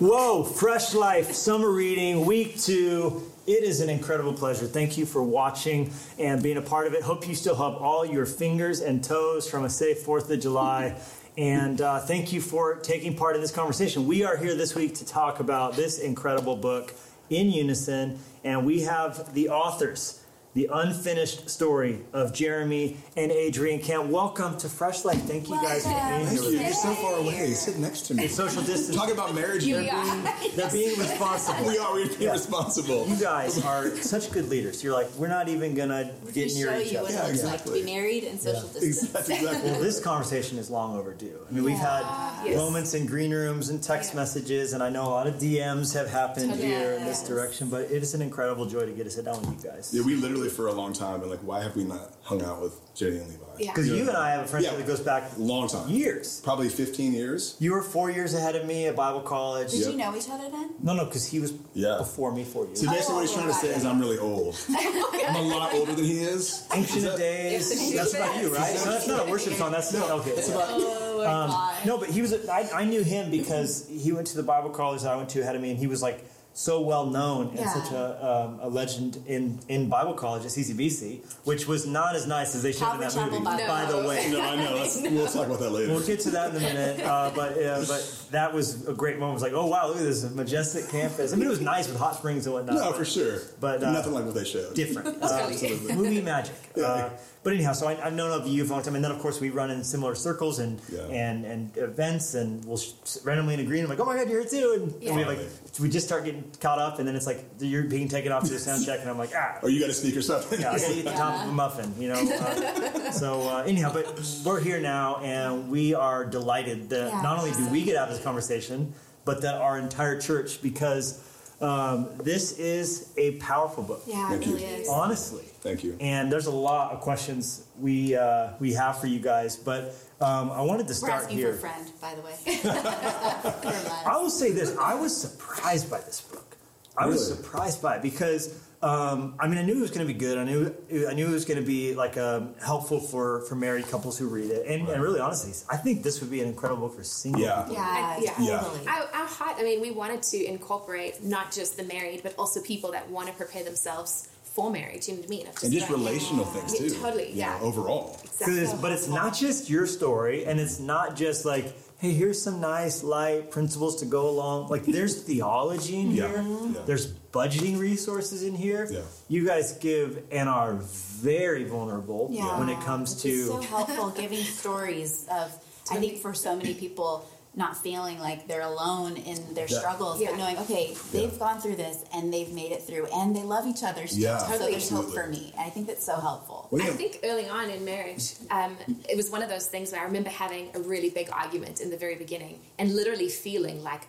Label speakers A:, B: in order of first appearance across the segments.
A: Whoa, Fresh Life Summer Reading, Week Two. It is an incredible pleasure. Thank you for watching and being a part of it. Hope you still have all your fingers and toes from a safe 4th of July. And uh, thank you for taking part in this conversation. We are here this week to talk about this incredible book, In Unison, and we have the authors the unfinished story of Jeremy and Adrienne Camp. Welcome to Fresh Life. Thank you guys for being
B: Thank
A: here.
B: you. You're so far away. Sit next to me.
A: It's social distance.
B: Talk about marriage.
C: You
B: They're being-
A: They're being responsible.
B: We are. We're being
A: Yeah.
B: responsible.
A: You guys are such good leaders. You're like, we're not even gonna get near
C: show
A: each
C: you
A: other.
C: what
B: Yeah,
C: it looks like to be married and social distance.
B: That's exactly.
A: Well, this conversation is long overdue. I mean, we've had
C: Yes.
A: moments in green rooms and text
C: Yeah.
A: messages, and I know a lot of DMs have happened
C: Totally.
A: here in this direction. But it is an incredible joy to get to sit down with you guys.
B: Yeah, we literally for a long time and like, why have we not hung out with Jenny and Levi?
C: Yeah.
A: Because you and I have a friendship
B: Yeah.
A: that goes back
B: long time,
A: years.
B: probably 15 years.
A: You were four years ahead of me at Bible college.
C: Did
B: Yep.
C: you know each other then?
A: No, no, because he was
B: Yeah.
A: before me four years.
B: So basically, what he's trying to say is I'm really old. I'm a lot older than he is.
A: Ancient
B: Is
A: of
B: that-
A: Days. That's about you, right? No, that's not a worship song. That's no, okay.
B: It's about
C: Oh
A: Um, no, but he was. I, I knew him because he went to the Bible college that I went to ahead of me, and he was like so well known and
C: Yeah.
A: such a, um, a legend in, in Bible college at CCBC, which was not as nice as they showed in that
C: Calvary
A: movie.
C: Chapel
A: By
C: Bible.
A: the way,
B: No, I know. Let's, we'll talk about that later.
A: We'll get to that in a minute, uh, but uh, but that was a great moment. It was like, oh wow, look at this majestic campus. I mean, it was nice with hot springs and whatnot.
B: no,
A: but
B: for sure.
A: but, uh,
B: nothing like what they showed.
A: different. Uh, movie magic. Uh, but anyhow, so I, I've known of you for a long time, and then of course we run in similar circles and
B: Yeah.
A: and and events, and we'll sh- randomly in a green. I'm like, oh my god, you're here too, and, and we like we just start getting caught up, and then it's like you're being taken off to the sound check, and I'm like, ah.
B: Or you got to speak or something.
A: Yeah, I gotta eat the top of a muffin, you know. Uh, so uh, anyhow, but we're here now, and we are delighted that
C: Yeah.
A: not only do we get out of this conversation, but that our entire church, because um, this is a powerful book,
C: Yeah, it
B: Thank you.
C: really is.
A: honestly.
B: Thank you.
A: And there's a lot of questions we uh, we have for you guys, but um, I wanted to
C: We're
A: start
C: asking
A: here.
C: for a friend, by the way.
A: I will say this: I was surprised by this book. I was surprised by it because um, I mean I knew it was going to be good. I knew I knew it was going to be like um, helpful for for married couples who read it. And, and really, honestly, I think this would be an incredible for single.
B: Yeah.
A: people.
C: yeah,
D: yeah.
B: Yeah.
C: totally.
D: Our, our heart, I mean, we wanted to incorporate not just the married, but also people that want to prepare themselves for marriage. You know what I mean? Of
B: And just
D: like-
B: relational things
D: Yeah,
B: too.
D: totally,
B: you
D: yeah.
B: know, overall.
D: Exactly.
A: Because- but it's not just your story, and it's not just like, hey, here's some nice light principles to go along. Like, there's theology in
B: Yeah.
A: here.
B: Yeah.
A: There's budgeting resources in here.
B: Yeah.
A: You guys give and are very vulnerable
C: Yeah.
A: when it comes
C: Which
A: to.
C: so helpful giving stories of I think for so many people not feeling like they're alone in their
B: Yeah.
C: struggles,
D: Yeah.
C: but knowing okay, they've
B: Yeah.
C: gone through this and they've made it through and they love each other still.
B: Yeah.
C: So
D: Totally.
C: there's hope for me. And I think that's so helpful.
B: What do
D: I think early on in marriage, um, it was one of those things where I remember having a really big argument in the very beginning and literally feeling like,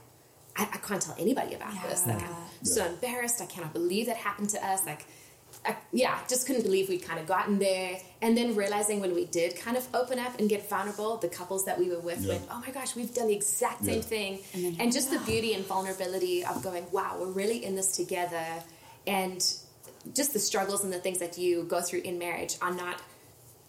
D: I, I can't tell anybody about this. Like, I'm so embarrassed. I cannot believe that happened to us. Like, I, yeah, just couldn't believe we'd kind of gotten there. And then realizing when we did kind of open up and get vulnerable, the couples that we were with
B: Yeah.
D: went, oh my gosh, we've done the exact same
B: Yeah.
D: thing.
C: And then
D: And,
C: you're
D: just the beauty and vulnerability of going, wow, we're really in this together. And just the struggles and the things that you go through in marriage are not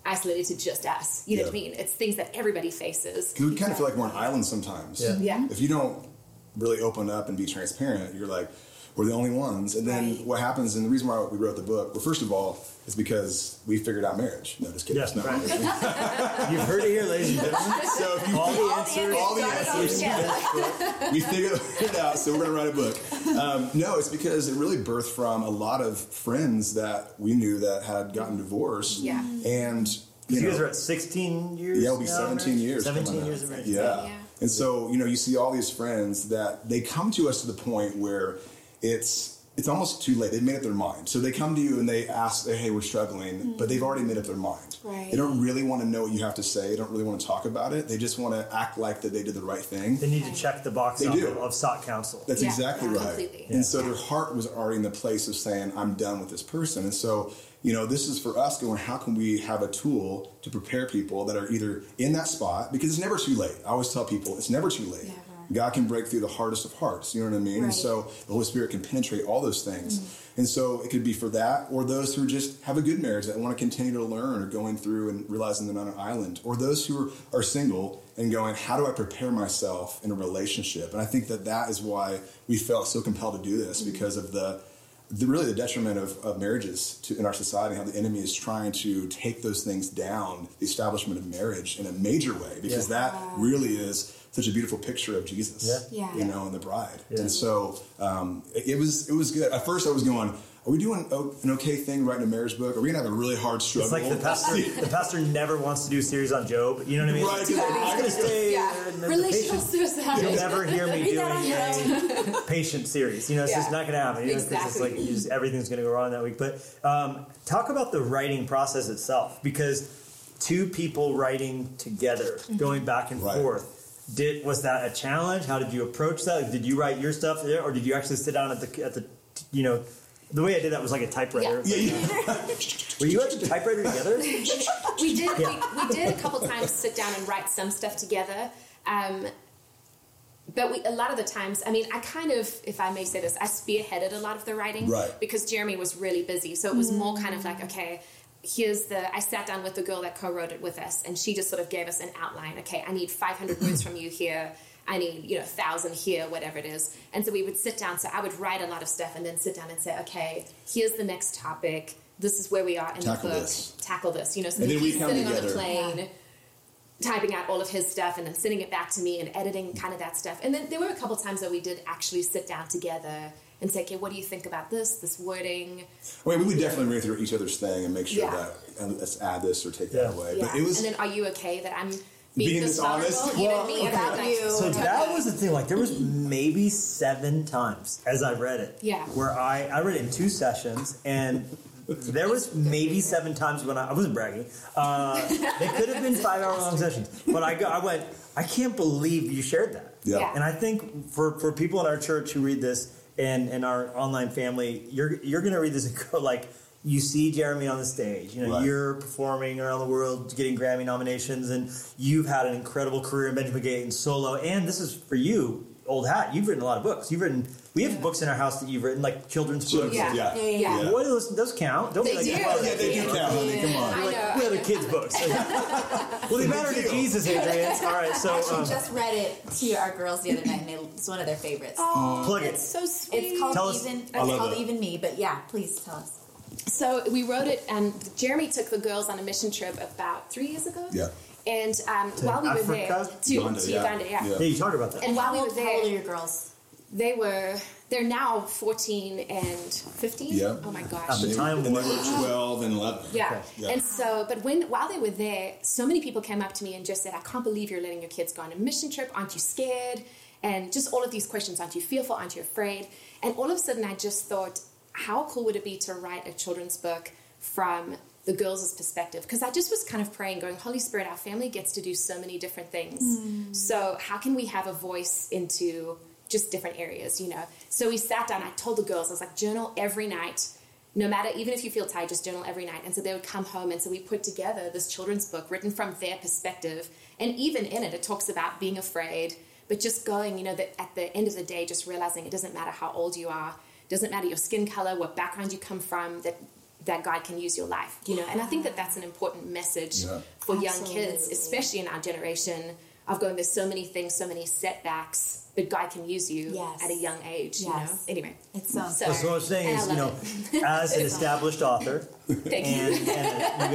D: isolated to just us. You know what I mean? It's things that everybody faces.
B: Because we kind of feel like we're an island sometimes.
A: Yeah.
D: Yeah.
B: If you don't really open up and be transparent, you're like, we're the only ones. And then
C: Right.
B: what happens, and the reason why we wrote the book, well, first of all, is because we figured out marriage. No, just kidding.
A: Yes,
B: No.
A: right. You've heard it here, ladies and gentlemen.
B: So if you
A: All the answers.
B: all the
C: Got it all
B: answers.
C: together.
B: we figured it out, so we're going to write a book. Um, no, it's because it really birthed from a lot of friends that we knew that had gotten divorced.
D: Yeah.
B: And, you,
A: You guys are at 16 years.
B: yeah, it'll be
A: now,
B: 17
A: right?
B: years.
A: 17 years of marriage.
B: Yeah.
D: Yeah.
B: And so, you know, you see all these friends that they come to us to the point where it's it's almost too late. They've made up their mind. So they come to you and they ask, hey, we're struggling, but mm-hmm. they've already made up their mind.
C: Right.
B: They don't really want to know what you have to say. They don't really want to talk about it. They just want to act like that they did the right thing.
A: They need to check the box
B: They
A: off
B: do.
A: of, of sought counsel.
B: That's
D: Yeah,
B: exactly
D: yeah,
B: right.
D: completely.
B: And so their heart was already in the place of saying, I'm done with this person. And so, you know, this is for us going, how can we have a tool to prepare people that are either in that spot? Because it's never too late. I always tell people it's never too late.
C: Never.
B: God can break through the hardest of hearts. You know what I mean? And so the Holy Spirit can penetrate all those things.
C: Mm.
B: And so it could be for that, or those who just have a good marriage that want to continue to learn or going through and realizing they're not an island, or those who are, are single and going, how do I prepare myself in a relationship? And I think that that is why we felt so compelled to do this
C: Mm.
B: because of the, the really the detriment of, of marriages to, in our society, how the enemy is trying to take those things down, the establishment of marriage in a major way, because
A: Yeah.
B: that really is such a beautiful picture of Jesus,
A: Yeah.
C: Yeah.
B: you know, and the bride.
A: Yeah.
B: And so um, it, it was it was good. At first, I was going, "Are we doing an okay thing writing a marriage book? Are we gonna have a really hard struggle?"
A: It's like the pastor. the pastor never wants to do a series on Job. You know what I mean?
B: Right,
A: It's
B: exactly.
A: I'm going to stay.
D: Yeah.
A: in
D: Relational suicide.
A: You'll never hear me doing a patient series. You know, it's just not going to happen. You know, 'cause it's like just, everything's going to go wrong that week. But um, talk about the writing process itself, because two people writing together, going back and
B: Right.
A: forth. Did was that a challenge? How did you approach that? Did you write your stuff there, or did you actually sit down at the at the you know? The way I did that was like a typewriter.
B: Yeah, yeah.
A: Were you at the typewriter together?
D: we did
A: Yeah.
D: we, we did a couple times sit down and write some stuff together um, but we, a lot of the times i mean i kind of if i may say this i spearheaded a lot of the writing
B: Right.
D: because jeremy was really busy so it was more kind of like okay here's the i sat down with the girl that co-wrote it with us and she just sort of gave us an outline okay i need 500 words from you here I need, you know, thousand here, whatever it is. And so we would sit down. So I would write a lot of stuff and then sit down and say, okay, here's the next topic. This is where we are in
B: Tackle
D: the book.
B: this.
D: Tackle this. You know, so
B: And then
D: he's sitting on the
B: together.
D: plane, typing out all of his stuff and then sending it back to me and editing kind of that stuff. And then there were a couple times that we did actually sit down together and say, okay, what do you think about this, this wording?
B: I mean, we would definitely read through each other's thing and make sure
D: Yeah.
B: that let's add this or take
A: Yeah.
B: that away.
D: Yeah.
B: But it was
D: and then are you okay that I'm being,
B: Being
D: this
B: dishonest?
D: vulnerable? You know what
A: Well,
D: mean?
A: okay.
D: About like,
A: So that was the thing. Like there was maybe seven times as I read it.
D: Yeah.
A: Where I I read it in two sessions and. There was maybe seven times when I, I wasn't bragging. Uh, they could have been five hour long sessions, but I go, I went. I can't believe you shared that.
B: Yeah.
D: Yeah.
A: And I think for, for people in our church who read this and, and our online family, you're you're gonna read this and go like you see Jeremy on the stage. You know,
B: Right.
A: you're performing around the world, getting Grammy nominations, and you've had an incredible career in Benjamin Gate and solo. And this is for you, old hat. You've written a lot of books. You've written. We have books in our house that you've written, like children's books.
D: Yeah.
B: yeah.
C: Yeah, yeah,
D: yeah.
A: What do those, those count? Don't
D: They
A: be like,
D: do.
A: "Oh,
B: Yeah, they do count, honey. Come on.
D: I
A: Like,
D: know.
A: we other kids' books. well, they matter to
B: deal.
A: Jesus, Adrienne. All right, so
C: Actually,
A: um,
C: just read it to our girls the other night, and they, it's one of their favorites.
A: plug it.
D: It's so sweet.
C: It's called
A: Tell us-
C: even. It's
B: I love
C: called
B: that.
C: even me. But yeah, please tell us.
D: So we wrote it, and Jeremy took the girls on a mission trip about three years ago.
B: Yeah.
D: And um, while we were there, to
B: Uganda,
D: to
B: yeah.
D: Uganda, yeah.
B: Yeah.
A: Yeah, you talked about that.
D: And while we were
C: old, how old are
D: there,
C: your girls?
D: They were they're now fourteen and fifteen.
B: Yeah.
D: Oh my gosh
A: At
B: the
A: time,
B: they, and they were 12 and 11.
D: Yeah.
A: Okay.
B: Yeah.
D: And so, but when while they were there, so many people came up to me and just said, "I can't believe you're letting your kids go on a mission trip. Aren't you scared?" And just all of these questions: Aren't you fearful? Aren't you afraid? And all of a sudden, I just thought, how cool would it be to write a children's book from the girls' perspective? Because I just was kind of praying, going, Holy Spirit, our family gets to do so many different things. Hmm. So how can we have a voice into just different areas, you know? So we sat down. I told the girls, I was like, journal every night no matter even if you feel tired just journal every night and so they would come home and so we put together this children's book written from their perspective and even in it it talks about being afraid but just going you know that at the end of the day just realizing it doesn't matter how old you are doesn't matter your skin color what background you come from that that god can use your life you know and i think that that's an important message
B: Yeah.
D: for young kids especially in our generation of going there's so many things so many setbacks but god can use you
C: Yes.
D: at a young age you know anyway
C: It's so.
D: So-
A: So what I'm saying is, you know,
D: love
A: as an established author
D: Thank
A: and, and you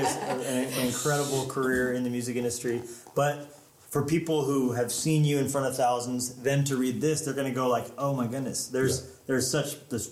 A: guys an, an incredible career in the music industry, but for people who have seen you in front of thousands, then to read this, they're going to go like, "Oh my goodness!" There's
B: Yeah.
A: there's such this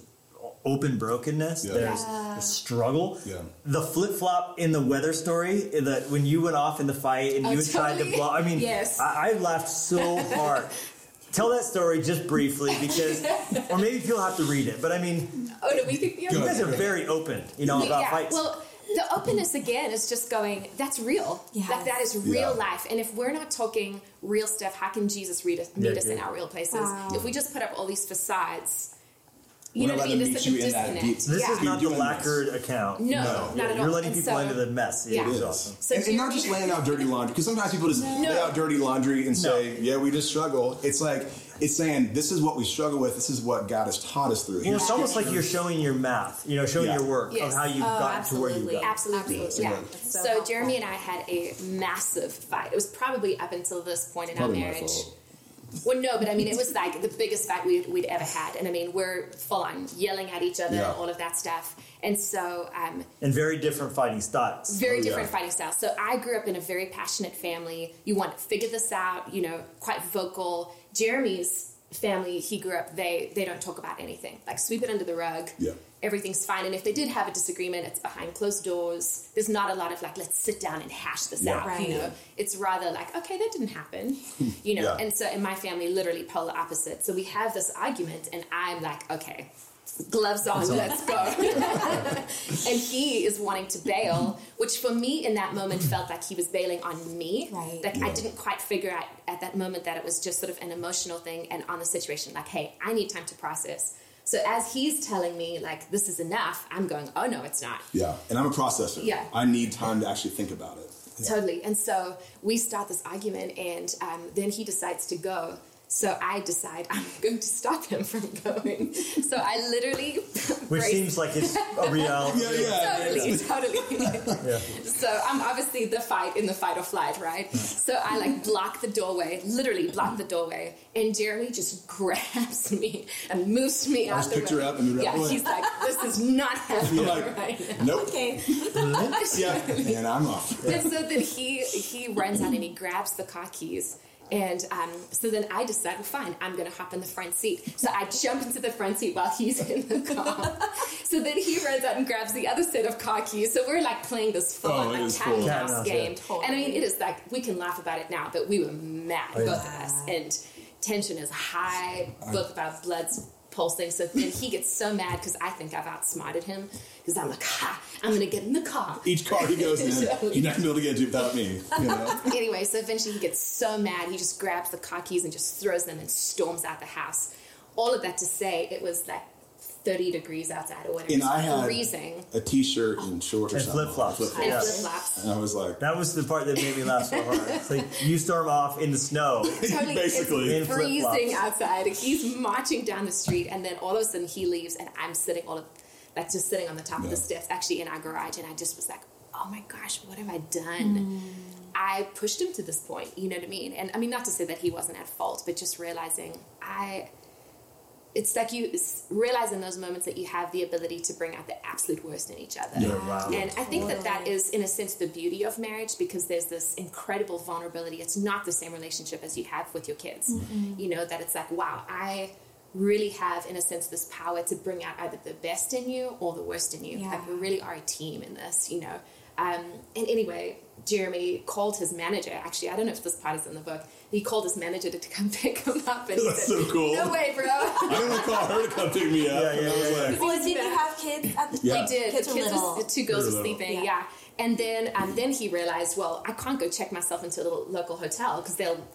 A: open brokenness.
B: Yeah.
A: There's, the struggle.
B: Yeah.
A: The flip flop in the weather story that when you went off in the fight and
D: Oh,
A: you had tried to
D: totally.
A: blow. I mean,
D: Yes.
A: I, I laughed so hard. Tell that story just briefly because, or maybe people have to read it. But I mean,
D: oh no we could
A: you guys are very open, you know, about
D: yeah,
A: fights.
D: Well, the openness again is just going. That's real.
C: Yes.
D: That that is real
B: Yeah.
D: life. And if we're not talking real stuff, how can Jesus read us, meet
A: Yeah,
D: us in our real places?
C: Wow.
D: If we just put up all these facades, you
B: We're
D: know
B: not
D: what I mean?
B: letting
D: There's
B: them meet you in that
D: disconnect.
B: deep-
A: this
D: yeah.
A: is not the
B: You're
A: lacquered account.
D: No,
A: no.
D: not at
A: You're letting
D: And
A: people
D: so-
A: into the mess. Yeah,
D: Yeah.
A: it is
B: It is.
A: awesome.
D: So
B: and, and not just laying out dirty laundry, because sometimes people just lay out dirty laundry and say, "Yeah, we just struggle." It's like it's saying this is what we struggle with. This is what God has taught us through.
A: Well,
B: Here's
A: it's almost like you're showing your math, you know, showing
B: Yeah.
A: your work
D: Yes.
A: of how you've
C: Oh,
A: gotten to where you've
C: absolutely.
A: gotten.
D: Absolutely,
B: Absolutely.
D: yeah.
B: It's
C: so
D: So. Jeremy and I had a massive fight. It was probably up until this point in
B: Probably
D: our
B: my
D: marriage. Well, no, but I mean, it was like the biggest fight we'd, we'd ever had. And I mean, we're full on yelling at each other,
B: Yeah.
D: all of that stuff. And so, um,
A: And very different fighting styles.
D: very
B: Oh,
D: different
B: yeah.
D: fighting styles. So I grew up in a very passionate family. You want to figure this out, you know, quite vocal. Jeremy's family, he grew up, they they don't talk about anything. Like sweep it under the rug.
B: Yeah.
D: Everything's fine. And if they did have a disagreement, it's behind closed doors. There's not a lot of like, let's sit down and hash this
B: Yeah.
D: out.
C: Right.
D: You know, it's rather like, okay, that didn't happen. You know,
B: Yeah.
D: and so in my family, literally polar opposite. So we have this argument, and I'm like, okay, gloves on, let's go. and he is wanting to bail, which for me in that moment felt like he was bailing on me.
C: Right.
D: Like I didn't quite figure out at that moment that it was just sort of an emotional thing and on the situation, like, hey, I need time to process. So as he's telling me like this is enough, I'm going, oh no, it's not.
B: Yeah, and I'm a processor.
D: Yeah.
B: I need time to actually think about it.
D: Totally. And so we start this argument, and um, then he decides to go. So I decide I'm going to stop him from going. So I literally.
A: Which
D: brace-
A: seems like it's a reality.
B: Yeah, yeah.
D: Totally, totally.
A: Yeah.
D: So I'm obviously the fight in the fight or flight, right? So I like block the doorway, literally block the doorway, and Jeremy just grabs me and moves me out
B: just
D: the
B: picked
D: way.
B: her up and moved her
D: yeah,
B: out
D: he's like, "This is not happening
B: You're like,
D: right now."
B: nope.
C: Okay.
B: Yeah, and I'm off.
D: And so then he he runs out and he grabs the car keys. And um, so then I decide, well, fine, I'm going to hop in the front seat. So I jump into the front seat while he's in the car. so then he runs out and grabs the other set of car keys. So we're like playing this full
B: Oh,
D: like
B: is
D: tiny
B: cool.
D: house game.
C: yeah.
D: And I mean, it is like, we can laugh about it now, but we were mad,
A: Oh, yeah.
D: both of us. And tension is high, both of our blood's pulsing. So then he gets so mad because I think I've outsmarted him. Because I'm like, ha, I'm going to get in the car.
B: Each car he goes in, he's not gonna be able to get to without me. You know?
D: anyway, so eventually he gets so mad, he just grabs the car keys and just throws them and storms out the house. All of that to say, it was like 30 degrees outside or whatever.
B: And I had
D: freezing.
B: a t-shirt and shorts or
A: And
B: something.
A: flip-flops.
B: Flip-flops.
D: And
A: Yeah.
D: flip flops.
B: And I was like,
A: That was the part that made me laugh so hard. It's like you storm off in the snow.
D: Totally,
B: Basically.
A: In
D: freezing
A: flip-flops.
D: outside. He's marching down the street, and then all of a sudden he leaves, and I'm sitting all of, like just sitting on the top of the
B: Yeah.
D: steps, actually in our garage, and I just was like, oh my gosh, what have I done? Mm. I pushed him to this point, you know what I mean? And I mean, not to say that he wasn't at fault, but just realizing I. It's like you realize in those moments that you have the ability to bring out the absolute worst in each other.
B: Yeah.
A: Wow.
D: And I think that that is, in a sense, the beauty of marriage because there's this incredible vulnerability. It's not the same relationship as you have with your kids. You know, that it's like, wow, I really have, in a sense, this power to bring out either the best in you or the worst in you.
C: Yeah.
D: Like, we really are a team in this, you know. Um, and anyway, Jeremy called his manager. Actually, I don't know if this part is in the book. He called his manager to, to come pick him up. And he
B: That's
D: said,
B: so cool.
D: No way, bro.
B: I didn't want to call her to come pick me up.
A: Yeah, yeah,
B: and I was
A: yeah,
B: like,
C: Well, did you have kids at the
B: Yeah.
D: They did.
C: Kids
D: the
C: were
D: kids
C: little.
D: was, the two girls were
B: were
D: sleeping.
C: Yeah.
D: Yeah. And then um, then he realized, well, I can't go check myself into a local hotel because they'll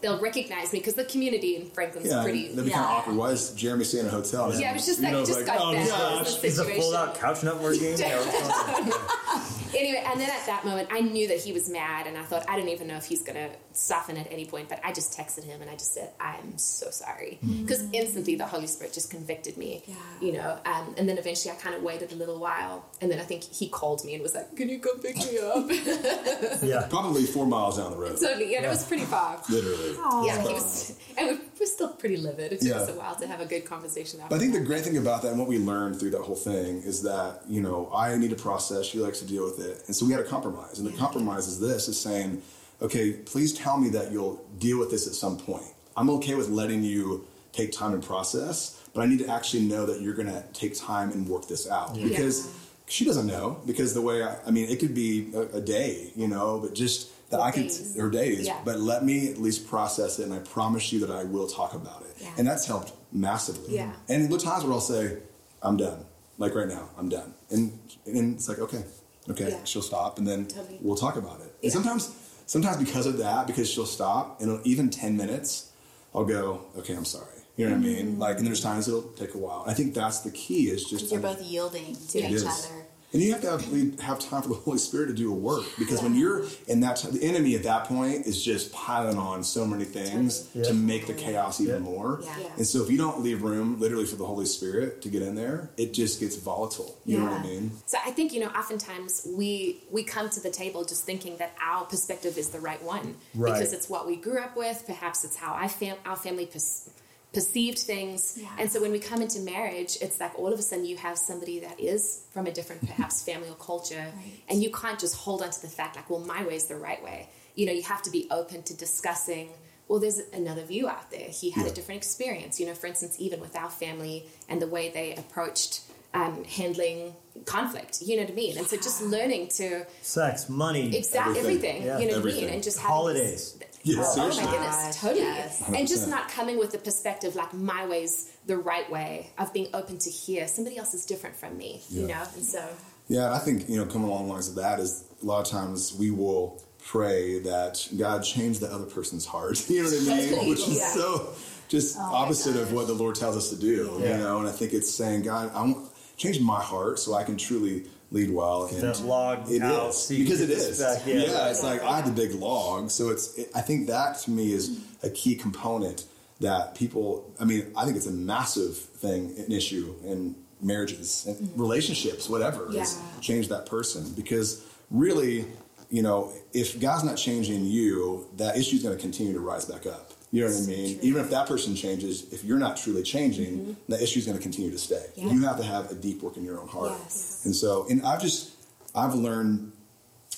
D: they'll recognize me because the community in Franklin's
B: yeah,
D: pretty.
B: that'd be
C: Yeah.
B: kind of awkward. Why is Jeremy staying in a hotel?
D: Yeah, it was just
B: You
D: like
B: know,
D: just got
B: oh,
D: bad.
B: gosh.
A: Is a
D: situation.
A: fold out couch not working?
D: Anyway, and then at that moment, I knew that he was mad, and I thought I don't even know if he's gonna soften at any point. But I just texted him and I just said, "I'm so sorry," because instantly the Holy Spirit just convicted me.
C: Yeah.
D: You know, um, and then eventually I kind of waited a little while, and then I think he called me and was like, "Can you come pick me up?"
A: yeah.
B: Probably four miles down the road.
D: totally, yeah, it was pretty far.
B: Literally.
D: Yeah, he was, and we we're still pretty livid. It took
B: Yeah.
D: us a while to have a good conversation. After
B: But I think the great thing about that and what we learned through that whole thing is that, you know, I need to process, she likes to deal with it. And so we had a compromise. And the compromise is this is saying, okay, please tell me that you'll deal with this at some point. I'm okay with letting you take time and process, but I need to actually know that you're gonna take time and work this out. Because she doesn't know, because the way I, I mean, it could be a, a day, you know, but just that
D: Or
B: I could,
D: days.
B: or days,
D: Yeah.
B: but let me at least process it and I promise you that I will talk about it.
D: Yeah.
B: And that's helped massively.
D: Yeah.
B: And there are times where I'll say, I'm done. Like right now, I'm done. And and it's like, okay, okay,
D: Yeah.
B: she'll stop and then we'll talk about it.
D: Yeah.
B: And sometimes sometimes because of that, because she'll stop and even 10 minutes, I'll go, okay, I'm sorry. You know what I
D: Mm-hmm.
B: mean? Like, and there's times it'll take a while. I think that's the key is just
C: You're both yielding to each
B: is.
C: other.
B: And you have to have, have time for the Holy Spirit to do a work because when you're in that, the enemy at that point is just piling on so many things
A: Yeah.
B: to make the chaos even
A: Yeah.
B: more.
C: Yeah.
B: And so if you don't leave room literally for the Holy Spirit to get in there, it just gets volatile. You know what I mean?
D: So I think you know, oftentimes we we come to the table just thinking that our perspective is the right one
A: Right.
D: because it's what we grew up with. Perhaps it's how I fam- our family pers- perceived things.
C: Yeah.
D: And so when we come into marriage, it's like all of a sudden you have somebody that is from a different perhaps family or culture,
C: Right.
D: and you can't just hold on to the fact like, well, my way is the right way. You know, you have to be open to discussing. Well, there's another view out there. He had
B: Yeah.
D: a different experience. You know, for instance, even with our family and the way they approached um, handling conflict. You know what I mean? And so just learning to
A: Sex, money,
D: exact
B: Everything.
D: everything.
A: Yeah.
D: you know what I mean? And just having
A: holidays.
B: Yeah,
D: Oh, oh my goodness, totally.
C: yes.
D: And just not coming with the perspective like my way's the right way of being open to hear somebody else is different from me. You know, and so
B: Yeah, I think, you know, coming along the lines of that is a lot of times we will pray that God change the other person's heart. You know what I mean? Which is
D: Yeah.
B: so just oh opposite of what the Lord tells us to do.
A: Yeah.
B: You know, and I think it's saying, God, I want change my heart so I can truly lead well. And
A: That log
B: it
A: out,
B: is because
A: can
B: it
A: get
B: is.
A: this back,
B: Yeah,
A: yeah.
B: it's like I had the big log, so it's. It, I think that to me is a key component that people. I mean, I think it's a massive thing, an issue in marriages and mm-hmm. relationships, whatever. Is
D: Yeah.
B: change that person because really, you know, if God's not changing you, that issue is going to continue to rise back up. You know what I mean? Even if that person changes, if you're not truly changing, the issue is going to continue to stay.
C: Yeah.
B: You have to have a deep work in your own heart.
C: Yes.
B: And so, and I've just, I've learned,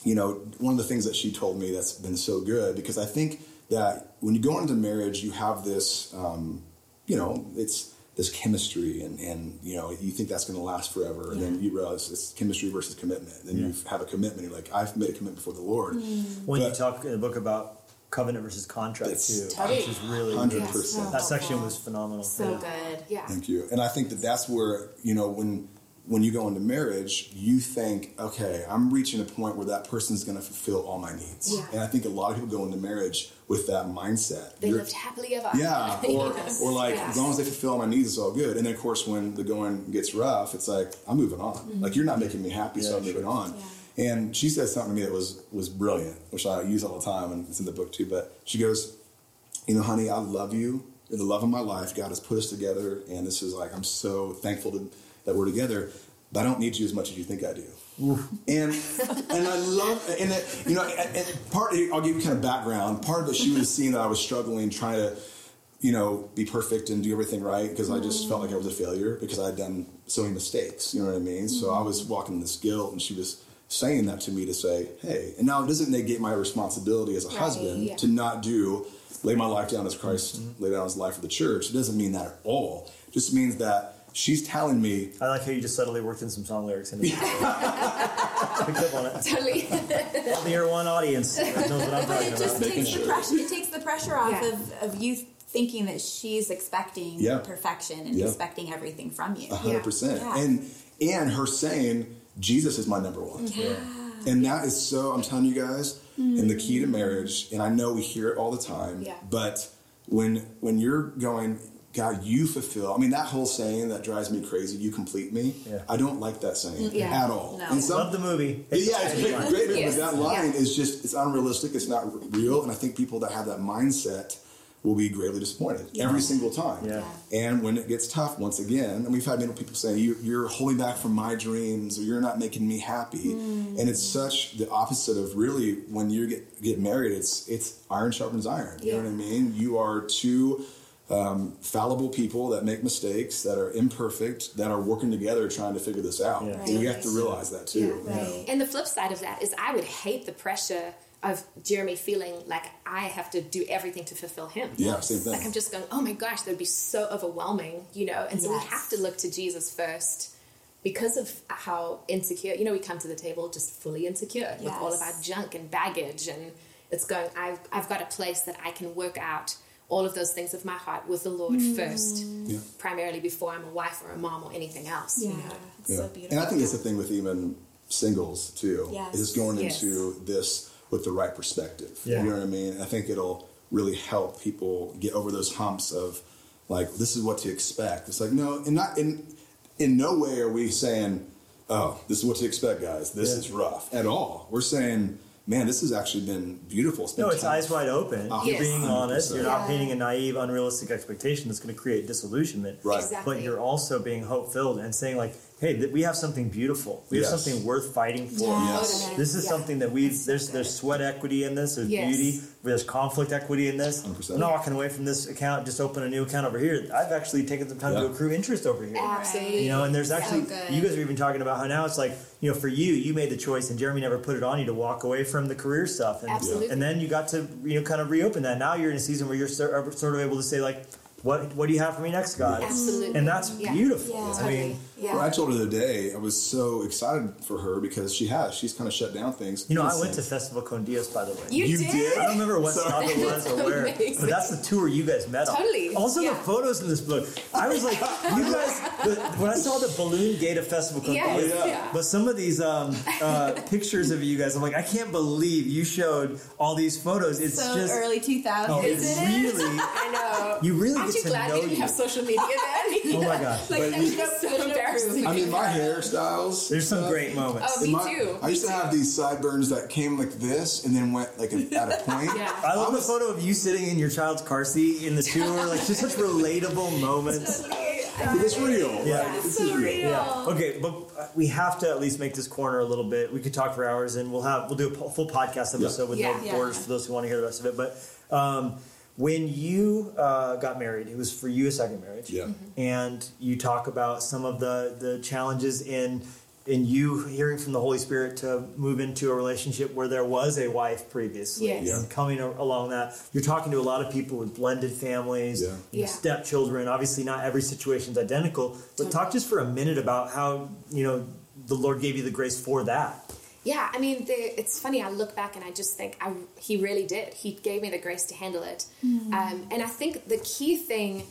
B: you know, one of the things that she told me that's been so good because I think that when you go into marriage, you have this, um, you know, it's this chemistry and, and, you know, you think that's going to last forever. And then you realize it's chemistry versus commitment. And then
A: Yeah.
B: you have a commitment. You're like, I've made a commitment before the Lord.
A: When you talk in the book about covenant versus contract
B: It's
A: too,
D: totally-
A: which is really
B: 100%.
A: that section was phenomenal.
C: So
A: Yeah.
C: good.
D: yeah.
B: Thank you. And I think that that's where you know when when you go into marriage, you think, okay, I'm reaching a point where that person's going to fulfill all my needs.
D: Yeah.
B: And I think a lot of people go into marriage with that mindset.
D: They
B: You're-
D: lived happily ever
B: yeah,
D: after.
B: or
D: Yes.
B: or like
D: Yes.
B: as long as they fulfill all my needs, it's all good. And then of course, when the going gets rough, it's like I'm moving on.
D: Mm-hmm.
B: Like you're not making me happy, so I'm moving
A: sure.
B: on. And she said something to me that was was brilliant, which I use all the time, and it's in the book too. But she goes, "You know, honey, I love you. You're the love of my life. God has put us together, and this is like I'm so thankful to, that we're together. But I don't need you as much as you think I do." And and I love and it, you know and, part I'll give you kind of background. Part of it she was seeing that I was struggling trying to you know be perfect and do everything right because I just felt like I was a failure because I had done so many mistakes. You know what I mean? So I was walking this guilt, and she was saying that to me to say, hey. And now it doesn't negate my responsibility as a husband
D: yeah.
B: to not do lay my life down as Christ mm-hmm. laid down his life for the church. It doesn't mean that at all. It just means that she's telling me
A: I like how you just subtly worked in some song lyrics in it. Picked up on it.
D: Totally.
A: All the Air1 audience knows what I'm
C: But
A: talking
C: it just
A: about.
C: Takes the
B: sure.
C: pressure. It takes the pressure off
D: Yeah.
C: of, of you thinking that she's expecting
B: Yeah.
C: perfection and
B: Yeah.
C: expecting everything from you.
B: A hundred percent.
C: Yeah.
B: And and her saying Jesus is my number one.
C: Yeah.
B: And that is so I'm telling you guys, and the key to marriage, and I know we hear it all the time,
D: Yeah.
B: but when when you're going, God, you fulfill. I mean, that whole saying that drives me crazy. You complete me.
A: Yeah.
B: I don't like that saying mm-hmm.
D: Yeah.
B: at all.
C: No.
B: And some,
A: Love the movie.
B: yeah, it's great, great movie,
D: Yes.
B: but that line
D: Yeah.
B: is just it's unrealistic. It's not real, and I think people that have that mindset will be gravely disappointed every single time.
A: Yeah.
B: And when it gets tough, once again, and we've had many people say, you, "You're holding back from my dreams," or "You're not making me happy," and it's such the opposite of really when you get get married. It's it's iron sharpens iron. You know what I mean? You are two um, fallible people that make mistakes, that are imperfect, that are working together trying to figure this out.
A: Yeah.
B: And you have to realize that too.
C: Yeah, right.
D: And the flip side of that is I would hate the pressure of Jeremy feeling like I have to do everything to fulfill him.
B: Yeah, same thing.
D: Like I'm just going, oh my gosh, that'd be so overwhelming, you know? And so
C: Yes.
D: we have to look to Jesus first because of how insecure, you know, we come to the table just fully insecure with all of our junk and baggage. And it's going, I've, I've got a place that I can work out all of those things of my heart with the Lord mm. first,
B: Yeah.
D: primarily before I'm a wife or a mom or anything else.
C: Yeah.
D: You know?
C: It's
B: Yeah.
C: so beautiful.
B: And I think it's the thing with even singles too.
C: Yes.
B: Is going
D: Yes.
B: into this with the right perspective.
A: Yeah.
B: You know what I mean? I think it'll really help people get over those humps of like this is what to expect. It's like no, and not in in no way are we saying oh, this is what to expect, guys. This
A: Yeah.
B: is rough at all. We're saying, man, this has actually been beautiful. It's been
A: No, it's
B: tough.
A: eyes wide open.
B: Oh,
A: You're
D: Yes.
A: being honest. You're not
C: Yeah.
A: painting a naive, unrealistic expectation that's going to create disillusionment.
B: Right.
D: Exactly.
A: But you're also being hope filled and saying like, "Hey, th- we have something beautiful. We have something worth fighting for.
B: Yes.
D: Totally.
A: This is
D: Yeah.
A: something that we there's there's sweat equity in this. There's
D: Yes.
A: beauty. There's conflict equity in this.
B: 100%.
A: I'm not walking away from this account. Just open a new account over here. I've actually taken some time to accrue interest over here.
D: Absolutely.
A: You know, and there's actually
C: good.
A: you guys are even talking about how now it's like you know for you you made the choice and Jeremy never put it on you to walk away from the career stuff and
D: Absolutely.
A: and then you got to you know kind of reopen that. Now you're in a season where you're sort of able to say like what what do you have for me next, God?
D: Absolutely.
A: And that's
D: Yeah.
A: beautiful.
C: Yeah.
A: I mean,
D: yeah.
B: Well, I told her the other day I was so excited for her because she has. She's kind of shut down things.
A: you know, I went to Festival Con Dios by the way.
D: You,
B: You
D: did?
B: did?
A: I don't remember what
B: Sorry.
A: stop it was or where, but that's the tour you guys met on.
D: Totally.
A: Also,
D: Yeah.
A: the photos in this book. I was like, you guys. The, when I saw the balloon gate of Festival Con
D: Yes,
A: Dios,
B: yeah.
D: yeah.
A: but some of these um, uh, pictures of you guys, I'm like, I can't believe you showed all these photos. It's
C: so
A: just,
C: early 2000s.
A: oh, it's
C: isn't it?
A: really.
D: I know.
A: You really
D: Aren't
A: get
D: you
A: to
D: glad
A: know
D: we didn't
A: you.
D: have social media then?
A: Oh my gosh.
D: like,
B: But
D: that was so embarrassing.
B: I mean, my hairstyles.
A: There's some
B: stuff,
A: great moments.
D: Oh, me
B: my-
D: too.
B: I used to have these sideburns that came like this and then went like a, at a point.
D: Yeah.
A: I love the
B: was-
A: photo of you sitting in your child's car seat in the tour, like just such relatable moments.
B: It's real.
A: Yeah.
B: Like, this
C: So
B: real.
C: real.
A: Yeah. Okay, but uh, we have to at least make this corner a little bit. We could talk for hours, and we'll have we'll do a full podcast episode with
D: Yeah.
A: no
C: Yeah.
A: borders for those who want to hear the rest of it. But um, when you uh, got married, it was for you a second marriage.
B: Yeah.
A: And you talk about some of the the challenges in in you hearing from the Holy Spirit to move into a relationship where there was a wife previously,
D: Yes.
B: Yeah.
A: and coming a- along that. You're talking to a lot of people with blended families,
B: Yeah.
D: Yeah.
A: stepchildren. Obviously, not every situation is identical, but talk just for a minute about how you know the Lord gave you the grace for that.
D: Yeah, I mean, the, it's funny. I look back and I just think I, he really did. He gave me the grace to handle it. Um, and I think the key thing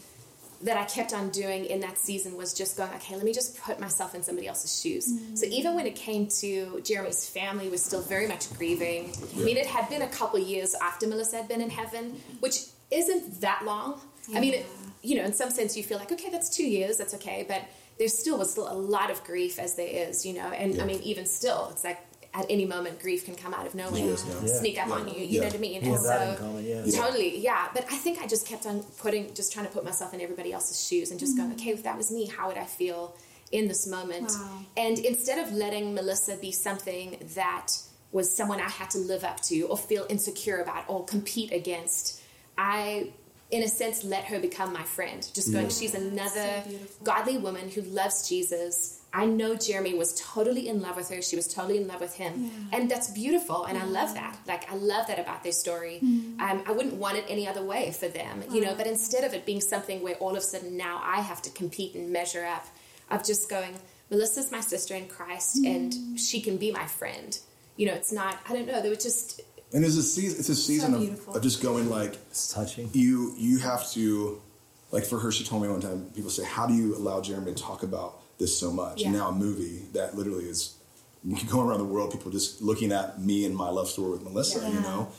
D: that I kept on doing in that season was just going, okay, let me just put myself in somebody else's shoes. So even when it came to Jeremy's family, was still very much grieving. I mean, it had been a couple years after Melissa had been in heaven, which isn't that long. I mean, it, you know, in some sense, you feel like, okay, that's two years, that's okay, but there still was still a lot of grief as there is, you know, and I mean, even still, it's like at any moment grief can come out of nowhere,
B: yeah.
A: Yeah.
D: sneak up
B: Yeah.
D: on you. You
B: Yeah.
D: know what I mean?
A: Yeah,
D: and
A: that
D: so
A: common, yeah.
B: Yeah.
D: totally, yeah. But I think I just kept on putting, just trying to put myself in everybody else's shoes and just going, mm-hmm. okay, if that was me, how would I feel in this moment?
C: Wow.
D: And instead of letting Melissa be something that was someone I had to live up to or feel insecure about or compete against, I, in a sense, let her become my friend. Just going, she's another
C: So
D: godly woman who loves Jesus. I know Jeremy was totally in love with her. She was totally in love with him. And that's beautiful. And I love that. Like, I love that about their story. Um, I wouldn't want it any other way for them, you know. But instead of it being something where all of a sudden now I have to compete and measure up, of just going, Melissa's my sister in Christ and she can be my friend. You know, it's not, I don't know, they were just,
B: And it's a season. It's a season of, of just going like
A: It's touching.
B: you. You have to, like for her. She told me one time. People say, "How do you allow Jeremy to talk about this so much?" And now a movie that literally is going around the world. People just looking at me and my love story with Melissa. You know,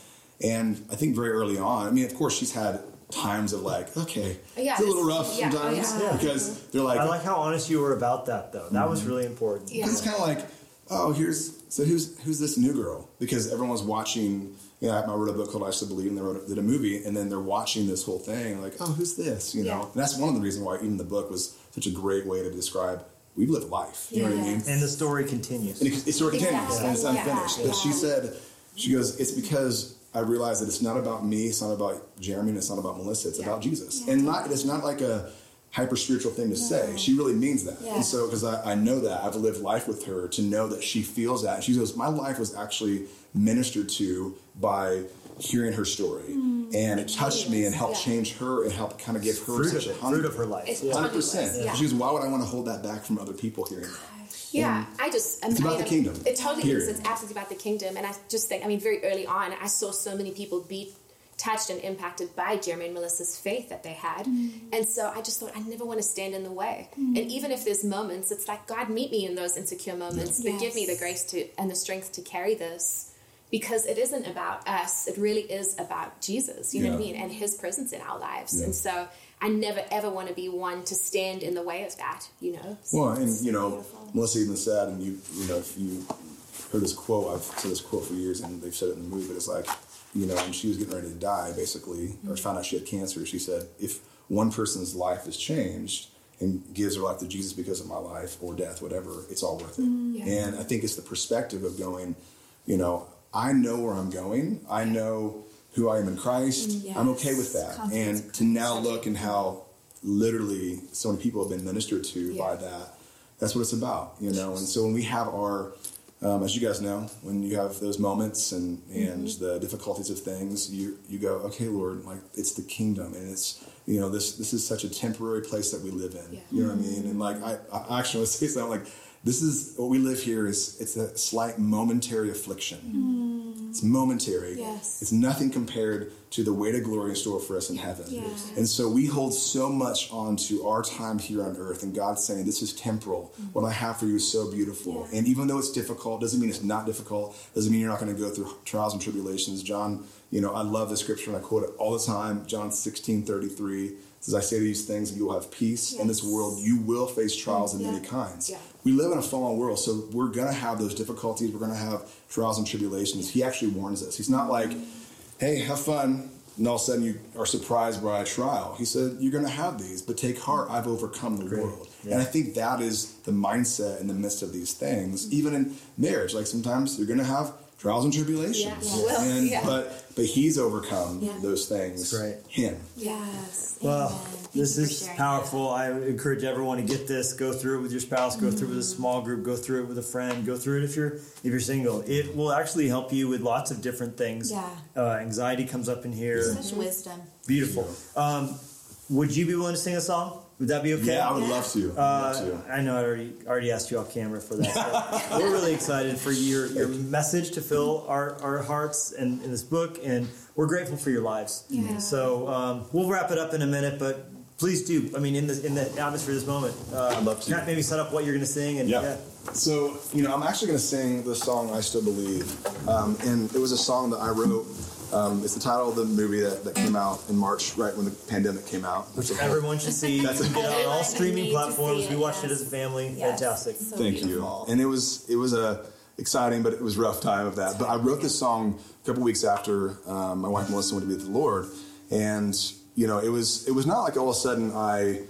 B: and I think very early on. I mean, of course, she's had times of like, okay,
D: Yeah,
B: it's a little rough
D: yeah,
B: sometimes
A: yeah.
B: because they're like,
A: I like how honest you were about that, though. That was mm-hmm. really important.
D: Yeah.
B: It's kind of like, oh, here's so who's who's this new girl? Because everyone's watching. You know, I wrote a book called I Still Believe, and they wrote did a movie, and then they're watching this whole thing, like, oh, who's this? You know, and that's one of the reasons why even the book was such a great way to describe we've lived life. You know what I mean?
A: And the story continues.
B: And it, it sort of continues,
C: Exactly.
B: and it's
C: Yeah.
B: unfinished. But she said, she goes, it's because I realized that it's not about me, it's not about Jeremy, and it's not about Melissa, it's
D: Yeah.
B: about Jesus. And not it's not like a hyper spiritual thing to say. She really means that.
C: Yeah.
B: And so, because I, I know that, I've lived life with her to know that she feels that. She goes, my life was actually ministered to by hearing her story. Mm. And it touched me and helped
D: Yeah.
B: change her and helped kind of give her
A: Fruit of
B: such a
A: it,
B: hunger.
A: fruit of her life.
D: It's
B: Hundred percent.
D: was, yeah.
B: She goes, "Why would I want to hold that back from other people hearing that?"
D: Yeah, I just.
B: It's
D: I
B: about
D: mean,
B: the kingdom,
D: It totally
B: period.
D: is. It's absolutely about the kingdom, and I just think. I mean, very early on, I saw so many people be touched and impacted by Jeremy and Melissa's faith that they had, mm. and so I just thought I never want to stand in the way. Mm. And even if there's moments, it's like God meet me in those insecure moments, but give me the grace to and the strength to carry this. Because it isn't about us, it really is about Jesus, you know what I mean, and His presence in our lives.
B: Yeah.
D: And so I never ever want to be one to stand in the way of that, you know. So
B: Well, and you know,
D: beautiful.
B: Melissa even said, and you, you know, if you heard this quote, I've said this quote for years, and they've said it in the movie, but it's like, you know, when she was getting ready to die, basically, or mm-hmm. found out she had cancer, she said, if one person's life is changed and gives her life to Jesus because of my life or death, whatever, it's all worth it. Mm-hmm.
D: Yeah.
B: And I think it's the perspective of going, you know, I know where I'm going. I know who I am in Christ. I'm okay with that.
C: Confidence
B: And to now look and how literally so many people have been ministered to by that. That's what it's about, you know. And so when we have our, um, as you guys know, when you have those moments and and
D: Mm-hmm.
B: the difficulties of things, you you go, okay, Lord, like it's the kingdom, and it's you know this this is such a temporary place that we live in.
D: Yeah.
B: You know what I mean? And like I, I actually want to say something like. This is what we live here is it's a slight momentary affliction. Hmm. It's momentary.
C: Yes.
B: It's nothing compared to the weight of glory in store for us in heaven.
C: Yes.
B: And so we hold so much on to our time here on earth, and God's saying, This is temporal. Mm-hmm. What I have for you is so beautiful. And even though it's difficult, doesn't mean it's not difficult, doesn't mean you're not going to go through trials and tribulations. John, you know, I love the scripture and I quote it all the time. John 16 33 says, I say these things, you will have peace in this world. You will face trials of
C: Yeah.
B: many kinds.
D: Yeah.
B: We live in a fallen world, so we're going to have those difficulties. We're going to have trials and tribulations. He actually warns us. He's not mm-hmm. like, hey, have fun. And all of a sudden you are surprised by a trial. He said, You're going to have these, but take heart. I've overcome the world.
A: Yeah.
B: And I think that is the mindset in the midst of these things, mm-hmm. even in marriage. Like sometimes you're going to have trials and tribulations.
D: Yeah, you
B: And,
D: yeah.
B: But, but he's overcome
C: Yeah.
B: those things.
A: That's right.
B: Him.
C: Yes.
A: Well,
C: Amen.
A: This is
C: sharing
A: powerful. I encourage everyone to get this. Go through it with your spouse. Go through it with a small group. Go through it with a friend. Go through it if you're if you're single. It will actually help you with lots of different things.
C: Yeah.
A: Uh, anxiety comes up in here.
C: that. Such wisdom.
A: Beautiful. Um, would you be willing to sing a song? Would that be okay?
B: Yeah, I would love to. I'd
A: Uh,
B: love to.
A: I know I already already asked you off camera for that. So we're really excited for your, your message to fill our, our hearts and in this book, and we're grateful for your lives.
C: Yeah.
A: So um, we'll wrap it up in a minute, but please do. I mean, in the in the atmosphere of this moment, uh,
B: I'd love to.
A: Kat, maybe set up what you're going to sing, and
B: Yeah. So, you know, I'm actually going to sing the song I Still Believe. Um, and it was a song that I wrote. Um, it's the title of the movie that, that came out in March, right when the pandemic came out.
A: which everyone should see.
B: That's
A: You can on all streaming platforms.
C: see
A: We
C: it,
A: watched it as a family.
C: Yes.
A: Fantastic.
C: So
B: Thank
C: beautiful.
B: you. And it was it was a exciting, but it was rough time of that. But I wrote this song a couple weeks after um, my wife Melissa went to be with the Lord, and you know, it was it was not like all of a sudden I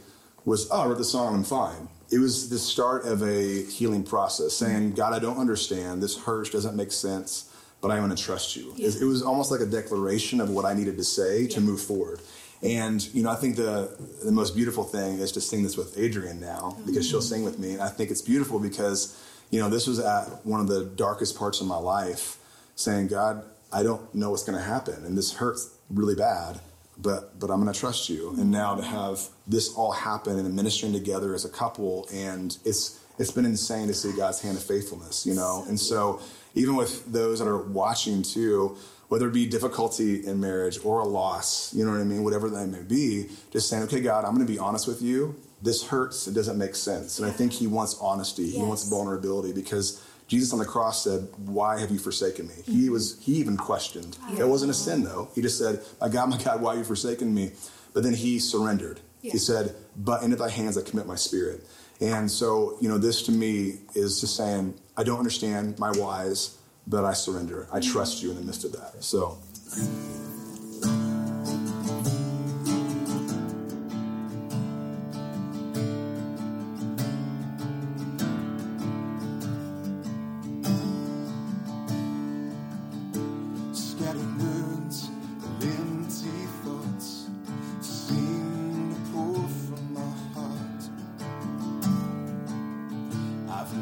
B: was oh I wrote this song I'm fine. It was the start of a healing process, saying God I don't understand this hurts doesn't make sense, but I'm going to trust you.
C: Yeah.
B: It was almost like a declaration of what I needed to say to move forward. And you know, I think the the most beautiful thing is to sing this with Adrienne now mm-hmm. because she'll sing with me, and I think it's beautiful because you know this was at one of the darkest parts of my life, saying, God, I don't know what's going to happen, and this hurts really bad, but but I'm going to trust you. And mm-hmm. now to have this all happen and ministering together as a couple, and it's it's been insane to see God's hand of faithfulness, you know. And so even with those that are watching too, whether it be difficulty in marriage or a loss, you know what I mean, whatever that may be, just saying, okay, God, I'm going to be honest with you. This hurts. It doesn't make sense. And I think He wants honesty. He wants vulnerability because Jesus on the cross said, "Why have you forsaken me?" He mm-hmm. was. He even questioned. It wasn't a sin though. He just said, "My God, my God, why have you forsaken me?" But then he surrendered.
D: Yeah.
B: He said, "But into Thy hands I commit my spirit." And so, you know, this to me is just saying, I don't understand my whys, but I surrender. I trust you in the midst of that. So,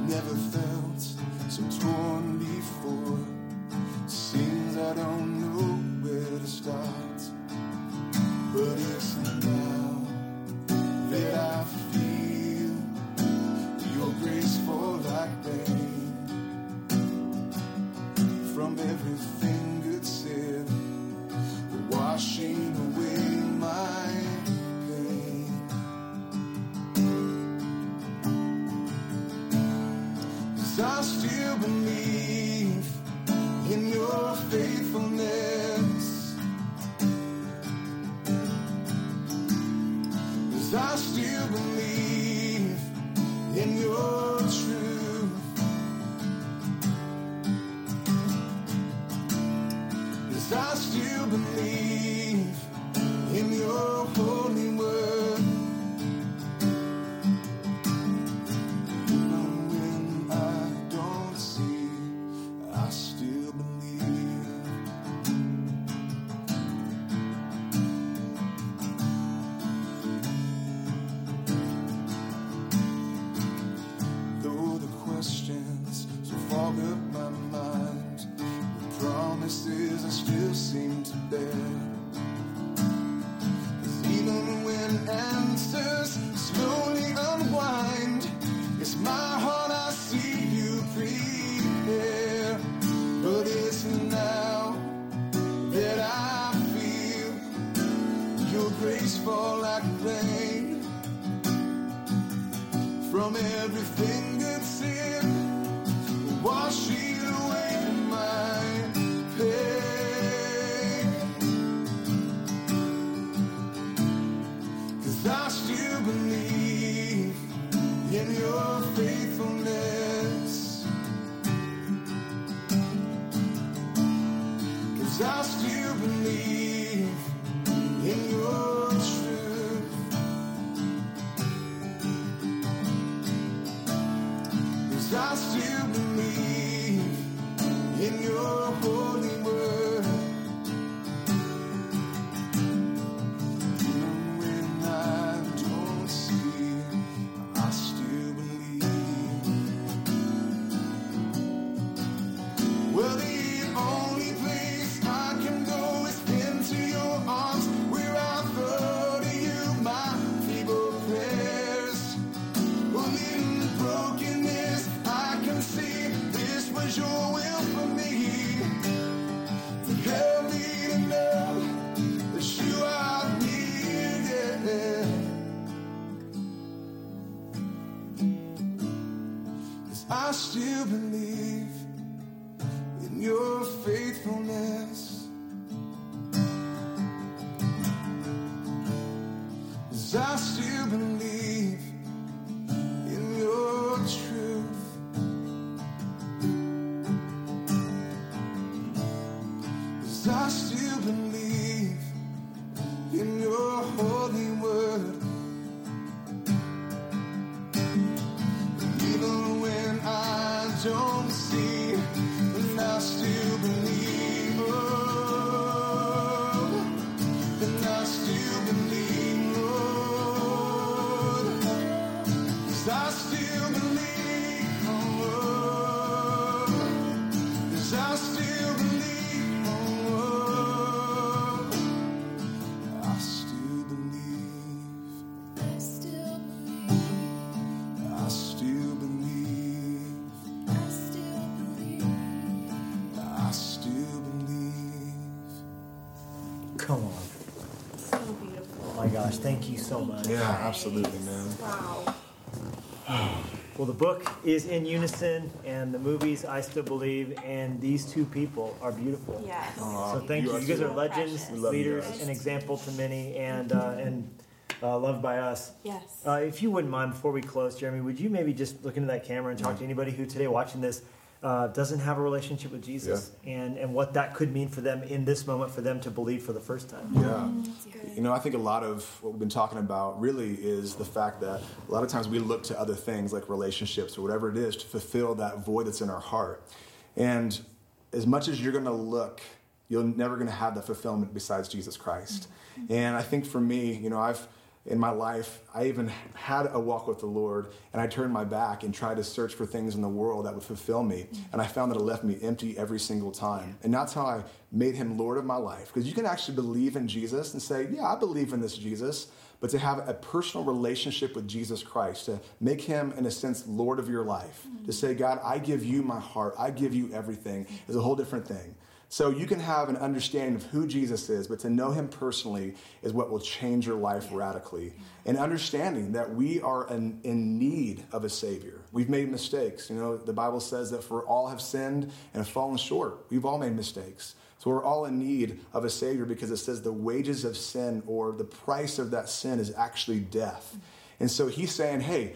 E: never felt so torn
A: gosh, thank you so much.
B: Yeah, absolutely, man.
C: Wow.
A: Well, the book is in unison, and the movies, I Still Believe, and these two people are beautiful.
C: Yes.
A: So thank
B: You
A: you. You guys are legends,
C: Precious. We
B: love you
A: leaders,
B: guys.
A: an example to many, and uh, and uh, loved by us.
C: Yes.
A: Uh, if you wouldn't mind, before we close, Jeremy, would you maybe just look into that camera and talk to anybody who today watching this uh, doesn't have a relationship with Jesus, and and what that could mean for them in this moment for them to believe for the first time?
B: Yeah. You know, I think a lot of what we've been talking about really is the fact that a lot of times we look to other things like relationships or whatever it is to fulfill that void that's in our heart. And as much as you're going to look, you're never going to have the fulfillment besides Jesus Christ. And I think for me, you know, I've in my life, I even had a walk with the Lord, and I turned my back and tried to search for things in the world that would fulfill me. And I found that it left me empty every single time. And that's how I made him Lord of my life. Because you can actually believe in Jesus and say, Yeah, I believe in this Jesus. But to have a personal relationship with Jesus Christ, to make him, in a sense, Lord of your life, to say, God, I give you my heart, I give you everything, is a whole different thing. So you can have an understanding of who Jesus is, but to know him personally is what will change your life radically. And understanding that we are in, in need of a Savior. We've made mistakes. You know, the Bible says that for all have sinned and have fallen short. We've all made mistakes. So we're all in need of a Savior because it says the wages of sin or the price of that sin is actually death. And so he's saying, hey,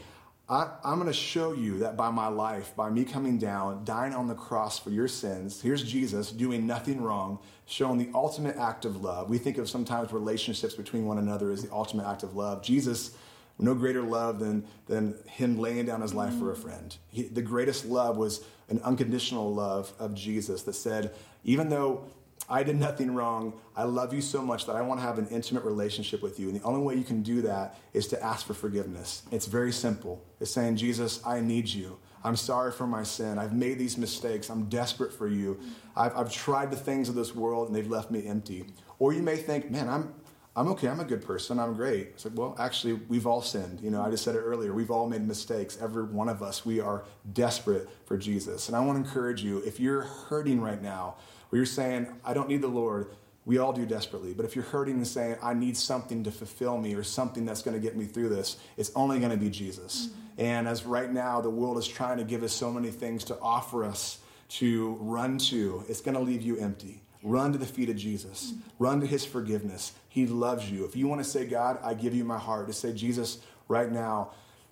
B: I, I'm going to show you that by my life, by me coming down, dying on the cross for your sins, here's Jesus doing nothing wrong, showing the ultimate act of love. We think of sometimes relationships between one another as the ultimate act of love. Jesus, no greater love than, than him laying down his life for a friend. He, the greatest love was an unconditional love of Jesus that said, even though I did nothing wrong. I love you so much that I want to have an intimate relationship with you. And the only way you can do that is to ask for forgiveness. It's very simple. It's saying, Jesus, I need you. I'm sorry for my sin. I've made these mistakes. I'm desperate for you. I've, I've tried the things of this world and they've left me empty. Or you may think, man, I'm, I'm okay. I'm a good person. I'm great. It's like, well, actually, we've all sinned. You know, I just said it earlier. We've all made mistakes. Every one of us, we are desperate for Jesus. And I want to encourage you if you're hurting right now, where you're saying, I don't need the Lord, we all do desperately. But if you're hurting and saying, I need something to fulfill me or something that's going to get me through this, it's only going to be Jesus. Mm-hmm. And as right now, the world is trying to give us so many things to offer us to run to, it's going to leave you empty. Run to the feet of Jesus. Mm-hmm. Run to his forgiveness. He loves you. If you want to say, God, I give you my heart, to say, Jesus, right now,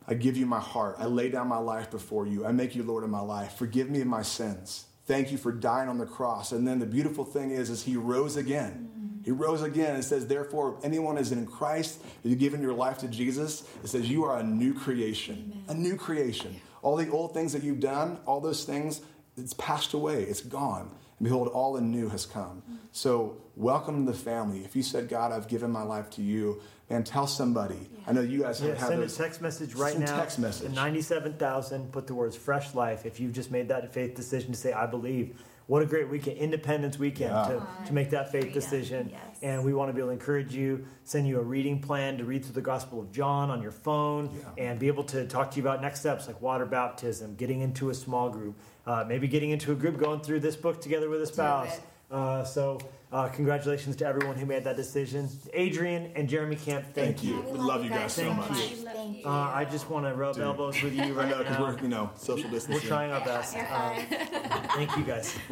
B: I give you my heart. I lay down my life before you. I make you Lord of my life. Forgive me of my sins. Thank you for dying on the cross. And then the beautiful thing is, is he rose again. He rose again. and says, therefore, if anyone is in Christ, you've given your life to Jesus, it says you are a new creation. Amen. A new creation. All the old things that you've done, all those things, it's passed away. It's gone. And behold, all the new has come. Mm-hmm. So welcome to the family. If you said, God, I've given my life to you, and tell somebody. Yeah. I know you guys
A: yeah,
B: have
A: send
B: those,
A: a text message right now.
B: Text message.
A: Ninety-seven thousand. Put the words "fresh life." If you've just made that faith decision to say, "I believe." What a great weekend, Independence Weekend, yeah. to, to make that faith decision. Yes. And we want to be able to encourage you, send you a reading plan to read through the Gospel of John on your phone, yeah. and be able to talk to you about next steps like water baptism, getting into a small group, uh, maybe getting into a group, going through this book together with a spouse. Uh, so uh, congratulations to everyone who made that decision. Adrienne and Jeremy Camp, thank,
B: thank you.
A: you.
B: We love you guys, so much.
A: Thank you. Uh, I just want to rub Dude. elbows with you right
B: I know,
A: now.
B: We're, you know, social distancing.
A: We're trying our best. Um, thank you guys.